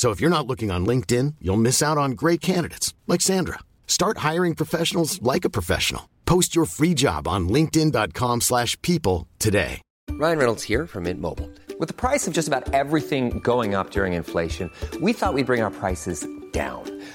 So if you're not looking on LinkedIn, you'll miss out on great candidates like Sandra. Start hiring professionals like a professional. Post your free job on linkedin.com/people today. Ryan Reynolds here from Mint Mobile. With the price of just about everything going up during inflation, we thought we'd bring our prices down.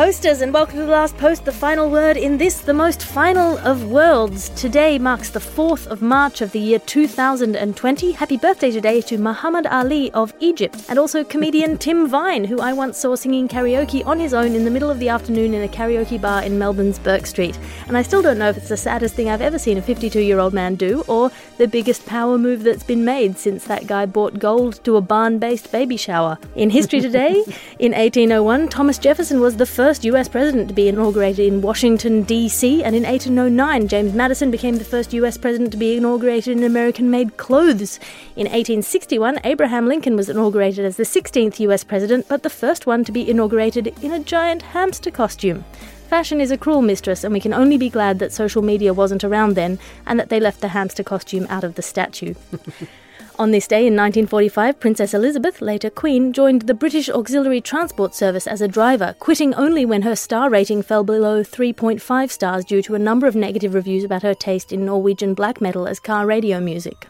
Posters, and welcome to the last post, the final word in this, the most final of worlds. Today marks the 4th of March of the year 2020. Happy birthday today to Muhammad Ali of Egypt, and also comedian Tim Vine, who I once saw singing karaoke on his own in the middle of the afternoon in a karaoke bar in Melbourne's Bourke Street. And I still don't know if it's the saddest thing I've ever seen a 52 year old man do, or the biggest power move that's been made since that guy bought gold to a barn based baby shower. In history today, in 1801, Thomas Jefferson was the first US president to be inaugurated in Washington, D.C., and in 1809, James Madison became the first US president to be inaugurated in American made clothes. In 1861, Abraham Lincoln was inaugurated as the 16th US president, but the first one to be inaugurated in a giant hamster costume. Fashion is a cruel mistress, and we can only be glad that social media wasn't around then and that they left the hamster costume out of the statue. On this day in 1945, Princess Elizabeth, later Queen, joined the British Auxiliary Transport Service as a driver, quitting only when her star rating fell below 3.5 stars due to a number of negative reviews about her taste in Norwegian black metal as car radio music.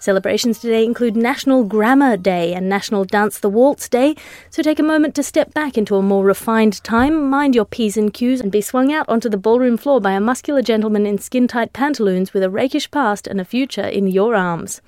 Celebrations today include National Grammar Day and National Dance the Waltz Day, so take a moment to step back into a more refined time, mind your P's and Q's, and be swung out onto the ballroom floor by a muscular gentleman in skin tight pantaloons with a rakish past and a future in your arms.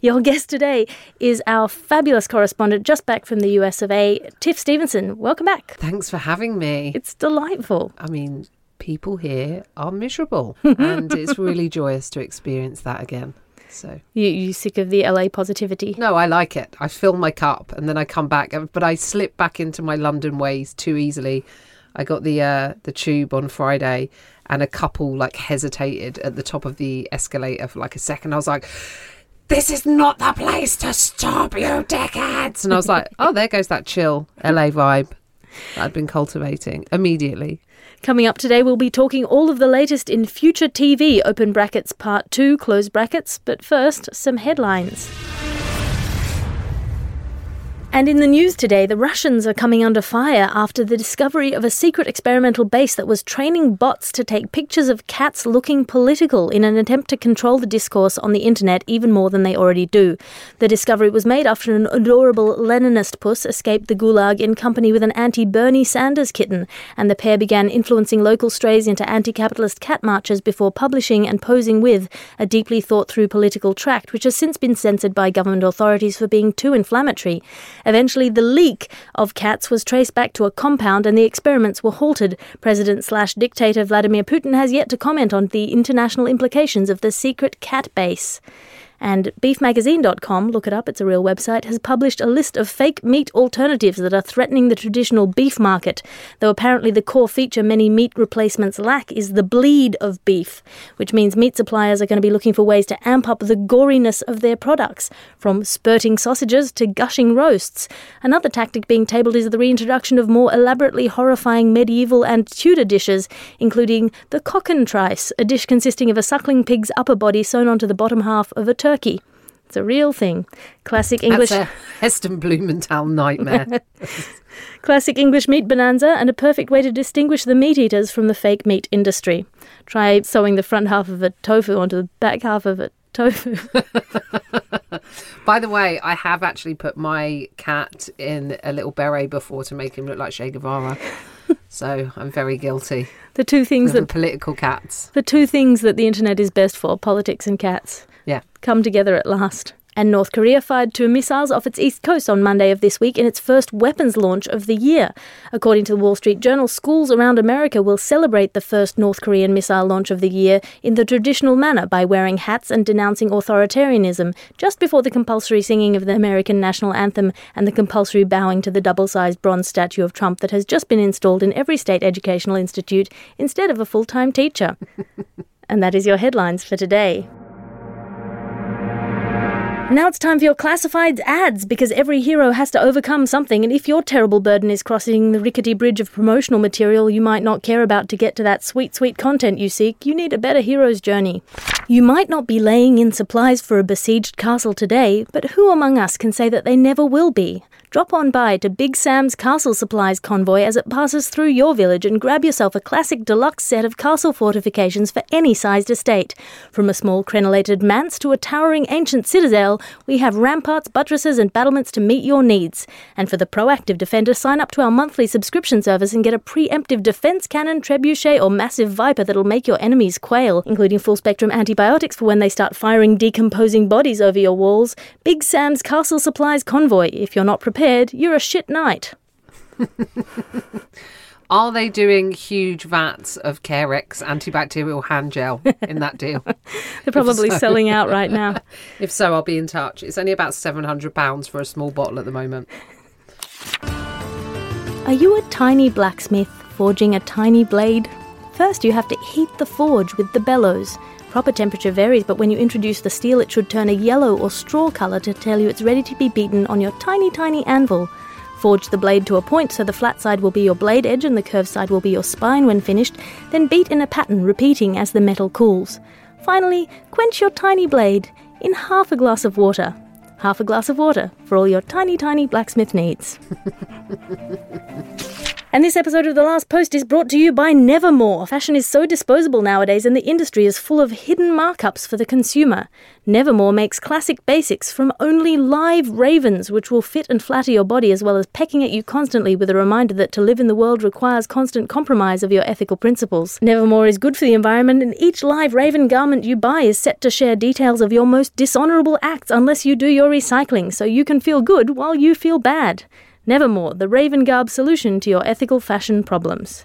Your guest today is our fabulous correspondent just back from the US of A, Tiff Stevenson. Welcome back. Thanks for having me. It's delightful. I mean, people here are miserable, and it's really joyous to experience that again. So, You you sick of the LA positivity? no, I like it. I fill my cup and then I come back, but I slip back into my London ways too easily. I got the uh, the tube on Friday, and a couple like hesitated at the top of the escalator for like a second. I was like. This is not the place to stop, you dickheads. And I was like, oh, there goes that chill LA vibe that I'd been cultivating immediately. Coming up today, we'll be talking all of the latest in future TV, open brackets part two, close brackets. But first, some headlines. And in the news today, the Russians are coming under fire after the discovery of a secret experimental base that was training bots to take pictures of cats looking political in an attempt to control the discourse on the internet even more than they already do. The discovery was made after an adorable Leninist puss escaped the gulag in company with an anti Bernie Sanders kitten, and the pair began influencing local strays into anti capitalist cat marches before publishing and posing with a deeply thought through political tract, which has since been censored by government authorities for being too inflammatory. Eventually, the leak of cats was traced back to a compound and the experiments were halted. President slash dictator Vladimir Putin has yet to comment on the international implications of the secret cat base. And beefmagazine.com, look it up, it's a real website, has published a list of fake meat alternatives that are threatening the traditional beef market. Though apparently the core feature many meat replacements lack is the bleed of beef, which means meat suppliers are going to be looking for ways to amp up the goriness of their products, from spurting sausages to gushing roasts. Another tactic being tabled is the reintroduction of more elaborately horrifying medieval and Tudor dishes, including the cockentrice, a dish consisting of a suckling pig's upper body sewn onto the bottom half of a turkey. It's a real thing. Classic English. That's a Heston Blumenthal nightmare. Classic English meat bonanza and a perfect way to distinguish the meat eaters from the fake meat industry. Try sewing the front half of a tofu onto the back half of a tofu. By the way, I have actually put my cat in a little beret before to make him look like Che Guevara. so I'm very guilty. the two things that political cats. the two things that the internet is best for, politics and cats. Come together at last. And North Korea fired two missiles off its east coast on Monday of this week in its first weapons launch of the year. According to the Wall Street Journal, schools around America will celebrate the first North Korean missile launch of the year in the traditional manner by wearing hats and denouncing authoritarianism just before the compulsory singing of the American national anthem and the compulsory bowing to the double sized bronze statue of Trump that has just been installed in every state educational institute instead of a full time teacher. and that is your headlines for today. Now it's time for your classified ads because every hero has to overcome something, and if your terrible burden is crossing the rickety bridge of promotional material you might not care about to get to that sweet, sweet content you seek, you need a better hero's journey. You might not be laying in supplies for a besieged castle today, but who among us can say that they never will be? Drop on by to Big Sam's Castle Supplies convoy as it passes through your village and grab yourself a classic deluxe set of castle fortifications for any sized estate. From a small crenellated manse to a towering ancient citadel, we have ramparts, buttresses, and battlements to meet your needs. And for the proactive defender, sign up to our monthly subscription service and get a preemptive defense cannon, trebuchet, or massive viper that'll make your enemies quail, including full spectrum antibiotics for when they start firing decomposing bodies over your walls. Big Sam's Castle Supplies convoy. If you're not prepared, you're a shit knight. Are they doing huge vats of Carex antibacterial hand gel in that deal? They're probably so- selling out right now. if so, I'll be in touch. It's only about £700 for a small bottle at the moment. Are you a tiny blacksmith forging a tiny blade? First, you have to heat the forge with the bellows. Proper temperature varies, but when you introduce the steel, it should turn a yellow or straw colour to tell you it's ready to be beaten on your tiny, tiny anvil. Forge the blade to a point so the flat side will be your blade edge and the curved side will be your spine when finished, then beat in a pattern, repeating as the metal cools. Finally, quench your tiny blade in half a glass of water. Half a glass of water for all your tiny, tiny blacksmith needs. And this episode of The Last Post is brought to you by Nevermore. Fashion is so disposable nowadays, and the industry is full of hidden markups for the consumer. Nevermore makes classic basics from only live ravens, which will fit and flatter your body as well as pecking at you constantly with a reminder that to live in the world requires constant compromise of your ethical principles. Nevermore is good for the environment, and each live raven garment you buy is set to share details of your most dishonorable acts unless you do your recycling, so you can feel good while you feel bad. Nevermore, the Raven Garb solution to your ethical fashion problems.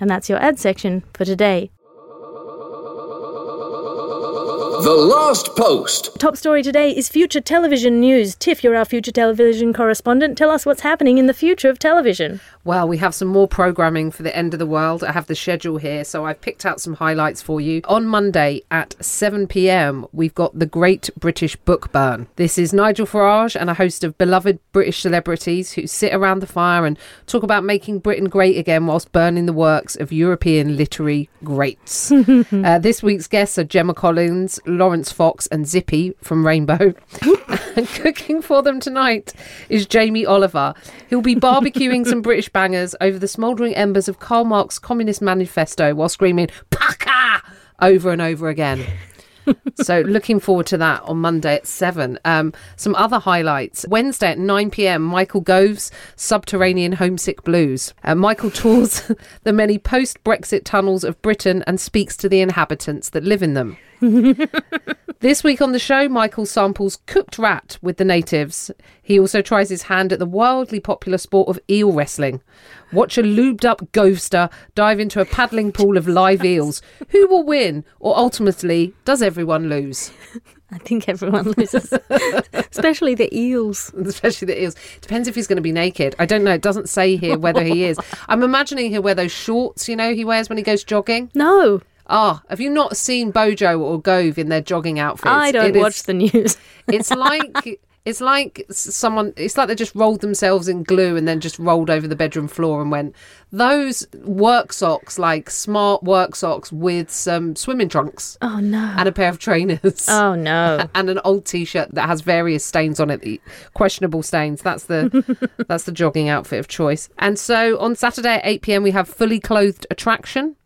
And that's your ad section for today. The Last Post. Top story today is future television news. Tiff, you're our future television correspondent. Tell us what's happening in the future of television. Well, we have some more programming for the end of the world. I have the schedule here, so I've picked out some highlights for you. On Monday at 7 pm, we've got The Great British Book Burn. This is Nigel Farage and a host of beloved British celebrities who sit around the fire and talk about making Britain great again whilst burning the works of European literary greats. uh, this week's guests are Gemma Collins, Laurence Fox, and Zippy from Rainbow. and cooking for them tonight is Jamie Oliver, who'll be barbecuing some British bangers over the smouldering embers of Karl Marx's Communist Manifesto while screaming "Pukka!" over and over again. so looking forward to that on Monday at seven. Um, some other highlights: Wednesday at nine pm, Michael Gove's Subterranean Homesick Blues. Uh, Michael tours the many post-Brexit tunnels of Britain and speaks to the inhabitants that live in them. This week on the show, Michael samples cooked rat with the natives. He also tries his hand at the wildly popular sport of eel wrestling. Watch a lubed up ghoster dive into a paddling pool of live eels. Who will win? Or ultimately, does everyone lose? I think everyone loses, especially the eels. Especially the eels. Depends if he's going to be naked. I don't know. It doesn't say here whether he is. I'm imagining he'll wear those shorts, you know, he wears when he goes jogging. No, Ah, have you not seen Bojo or Gove in their jogging outfits? I don't It is- watch the news. It's like it's like someone. It's like they just rolled themselves in glue and then just rolled over the bedroom floor and went. Those work socks, like smart work socks with some swimming trunks Oh no. and a pair of trainers. Oh no. And an old T-shirt that has various stains on it, the questionable stains. That's the that's the jogging outfit of choice. And so on Saturday at eight pm we have fully clothed attraction.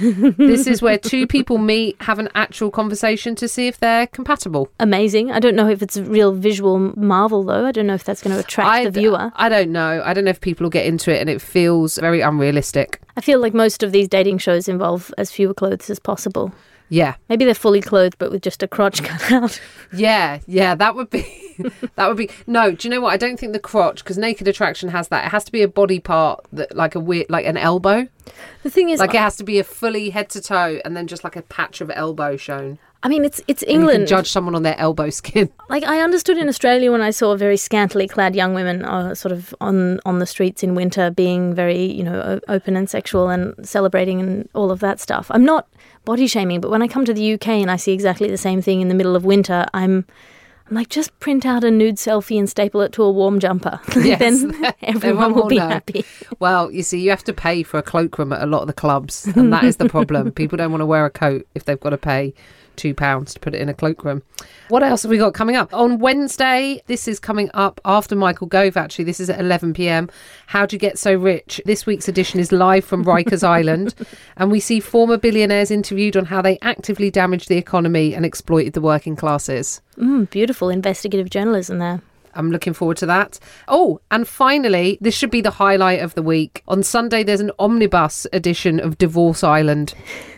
This is where two people meet, have an actual conversation to see if they're compatible. Amazing. I don't know if it's a real visual marvel though. I don't know if that's going to attract I, the viewer. I don't know. I don't know if people will get into it, and it feels very unrealistic. I feel like most of these dating shows involve as fewer clothes as possible. Yeah, Maybe they're fully clothed but with just a crotch cut out. yeah, yeah. That would be. that would be no. Do you know what? I don't think the crotch because Naked Attraction has that. It has to be a body part that, like a weird, like an elbow. The thing is, Like it has to be a fully head to toe, and then just like a patch of elbow shown. I mean, it's it's And you can England. judge someone on their elbow skin. Like I understood in Australia when I saw very scantily clad young women, uh, sort of on on the streets in winter, being very you know open and sexual and celebrating and all of that stuff. I'm not body shaming, but when I come to the UK and I see exactly the same thing in the middle of winter, I'm. I'm like, just print out a nude selfie and staple it to a warm jumper. Yes, then everyone will be know. happy. Well, you see, you have to pay for a cloakroom at a lot of the clubs, and that is the problem. People don't want to wear a coat if they've got to pay two pounds to put it in a cloakroom. What else have we got coming up on Wednesday? This is coming up after Michael Gove. Actually, this is at 11 p.m. How do you get so rich? This week's edition is live from Rikers Island, and we see former billionaires interviewed on how they actively damaged the economy and exploited the working classes. Mm, beautiful investigative journalism there. I'm looking forward to that. Oh, and finally, this should be the highlight of the week. On Sunday, there's an omnibus edition of Divorce Island.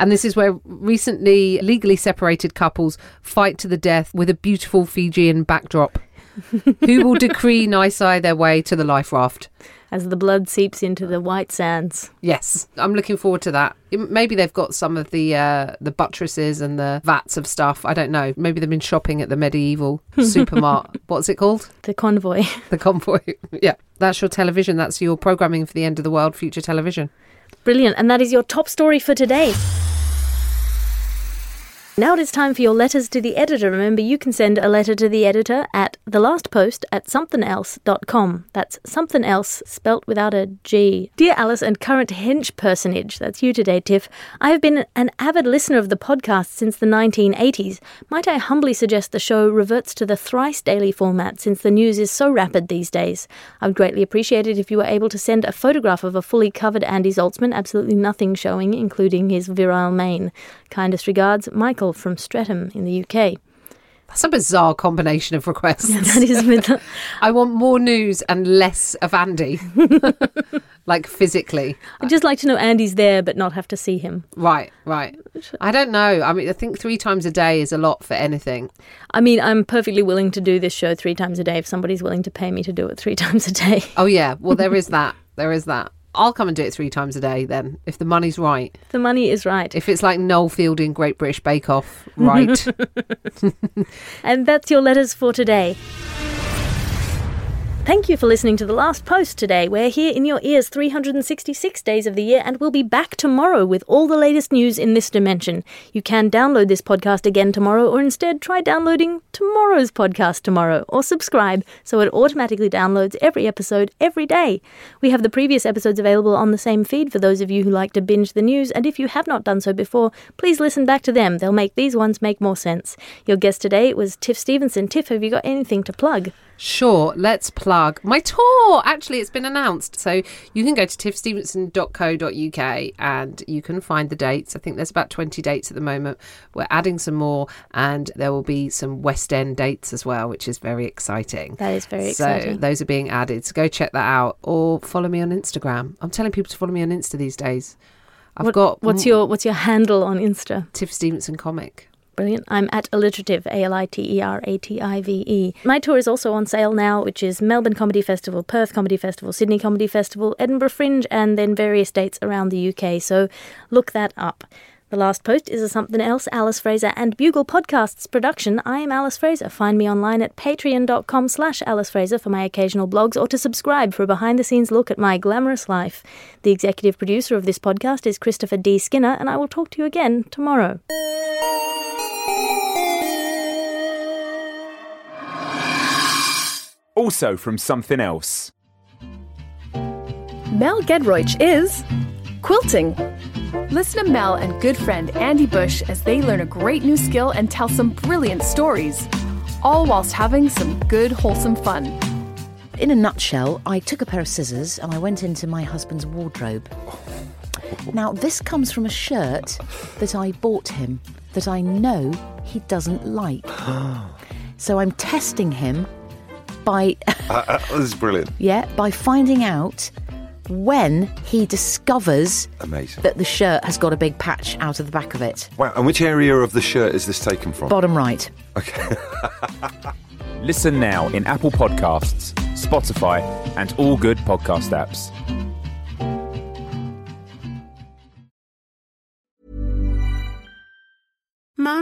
And this is where recently legally separated couples fight to the death with a beautiful Fijian backdrop. Who will decree nisi their way to the life raft? As the blood seeps into the white sands. Yes, I'm looking forward to that. Maybe they've got some of the uh, the buttresses and the vats of stuff. I don't know. Maybe they've been shopping at the medieval supermarket. What's it called? The convoy. The convoy. yeah. That's your television. That's your programming for the end of the world, future television. Brilliant. And that is your top story for today. Now it is time for your letters to the editor. Remember, you can send a letter to the editor at thelastpost at somethingelse.com. That's something else spelt without a G. Dear Alice and current hench personage, that's you today, Tiff. I have been an avid listener of the podcast since the 1980s. Might I humbly suggest the show reverts to the thrice daily format since the news is so rapid these days? I would greatly appreciate it if you were able to send a photograph of a fully covered Andy Zaltzman, absolutely nothing showing, including his virile mane. Kindest regards, Michael from Streatham in the UK. That's a bizarre combination of requests. That is with I want more news and less of Andy. like physically. I'd just like to know Andy's there but not have to see him. Right, right. I don't know. I mean, I think three times a day is a lot for anything. I mean, I'm perfectly willing to do this show three times a day if somebody's willing to pay me to do it three times a day. Oh, yeah. Well, there is that. There is that. I'll come and do it three times a day then, if the money's right. The money is right. If it's like Noel Fielding Great British Bake Off, right. and that's your letters for today. Thank you for listening to the last post today. We're here in your ears 366 days of the year, and we'll be back tomorrow with all the latest news in this dimension. You can download this podcast again tomorrow, or instead try downloading tomorrow's podcast tomorrow, or subscribe so it automatically downloads every episode every day. We have the previous episodes available on the same feed for those of you who like to binge the news, and if you have not done so before, please listen back to them. They'll make these ones make more sense. Your guest today was Tiff Stevenson. Tiff, have you got anything to plug? Sure, let's plug my tour. Actually, it's been announced. So you can go to tiffstevenson.co.uk and you can find the dates. I think there's about 20 dates at the moment. We're adding some more and there will be some West End dates as well, which is very exciting. That is very so exciting. So those are being added. So go check that out or follow me on Instagram. I'm telling people to follow me on Insta these days. I've What- got what's your what's your handle on Insta? Tiff Stevenson comic. Brilliant. I'm at aliterative, A L I T E R A T I V E. My tour is also on sale now, which is Melbourne Comedy Festival, Perth Comedy Festival, Sydney Comedy Festival, Edinburgh Fringe, and then various dates around the UK. So look that up. The last post is a something else, Alice Fraser and Bugle Podcasts production. I am Alice Fraser. Find me online at patreon.com slash Alice Fraser for my occasional blogs or to subscribe for a behind the scenes look at my glamorous life. The executive producer of this podcast is Christopher D. Skinner, and I will talk to you again tomorrow. Also from something else. Mel Giedroyc is quilting. Listen to Mel and good friend Andy Bush as they learn a great new skill and tell some brilliant stories, all whilst having some good, wholesome fun. In a nutshell, I took a pair of scissors and I went into my husband's wardrobe. Now, this comes from a shirt that I bought him that I know he doesn't like. So I'm testing him by Uh, uh, this is brilliant. yeah, by finding out when he discovers Amazing. that the shirt has got a big patch out of the back of it. Wow, and which area of the shirt is this taken from? Bottom right. Okay. Listen now in Apple Podcasts, Spotify, and all good podcast apps.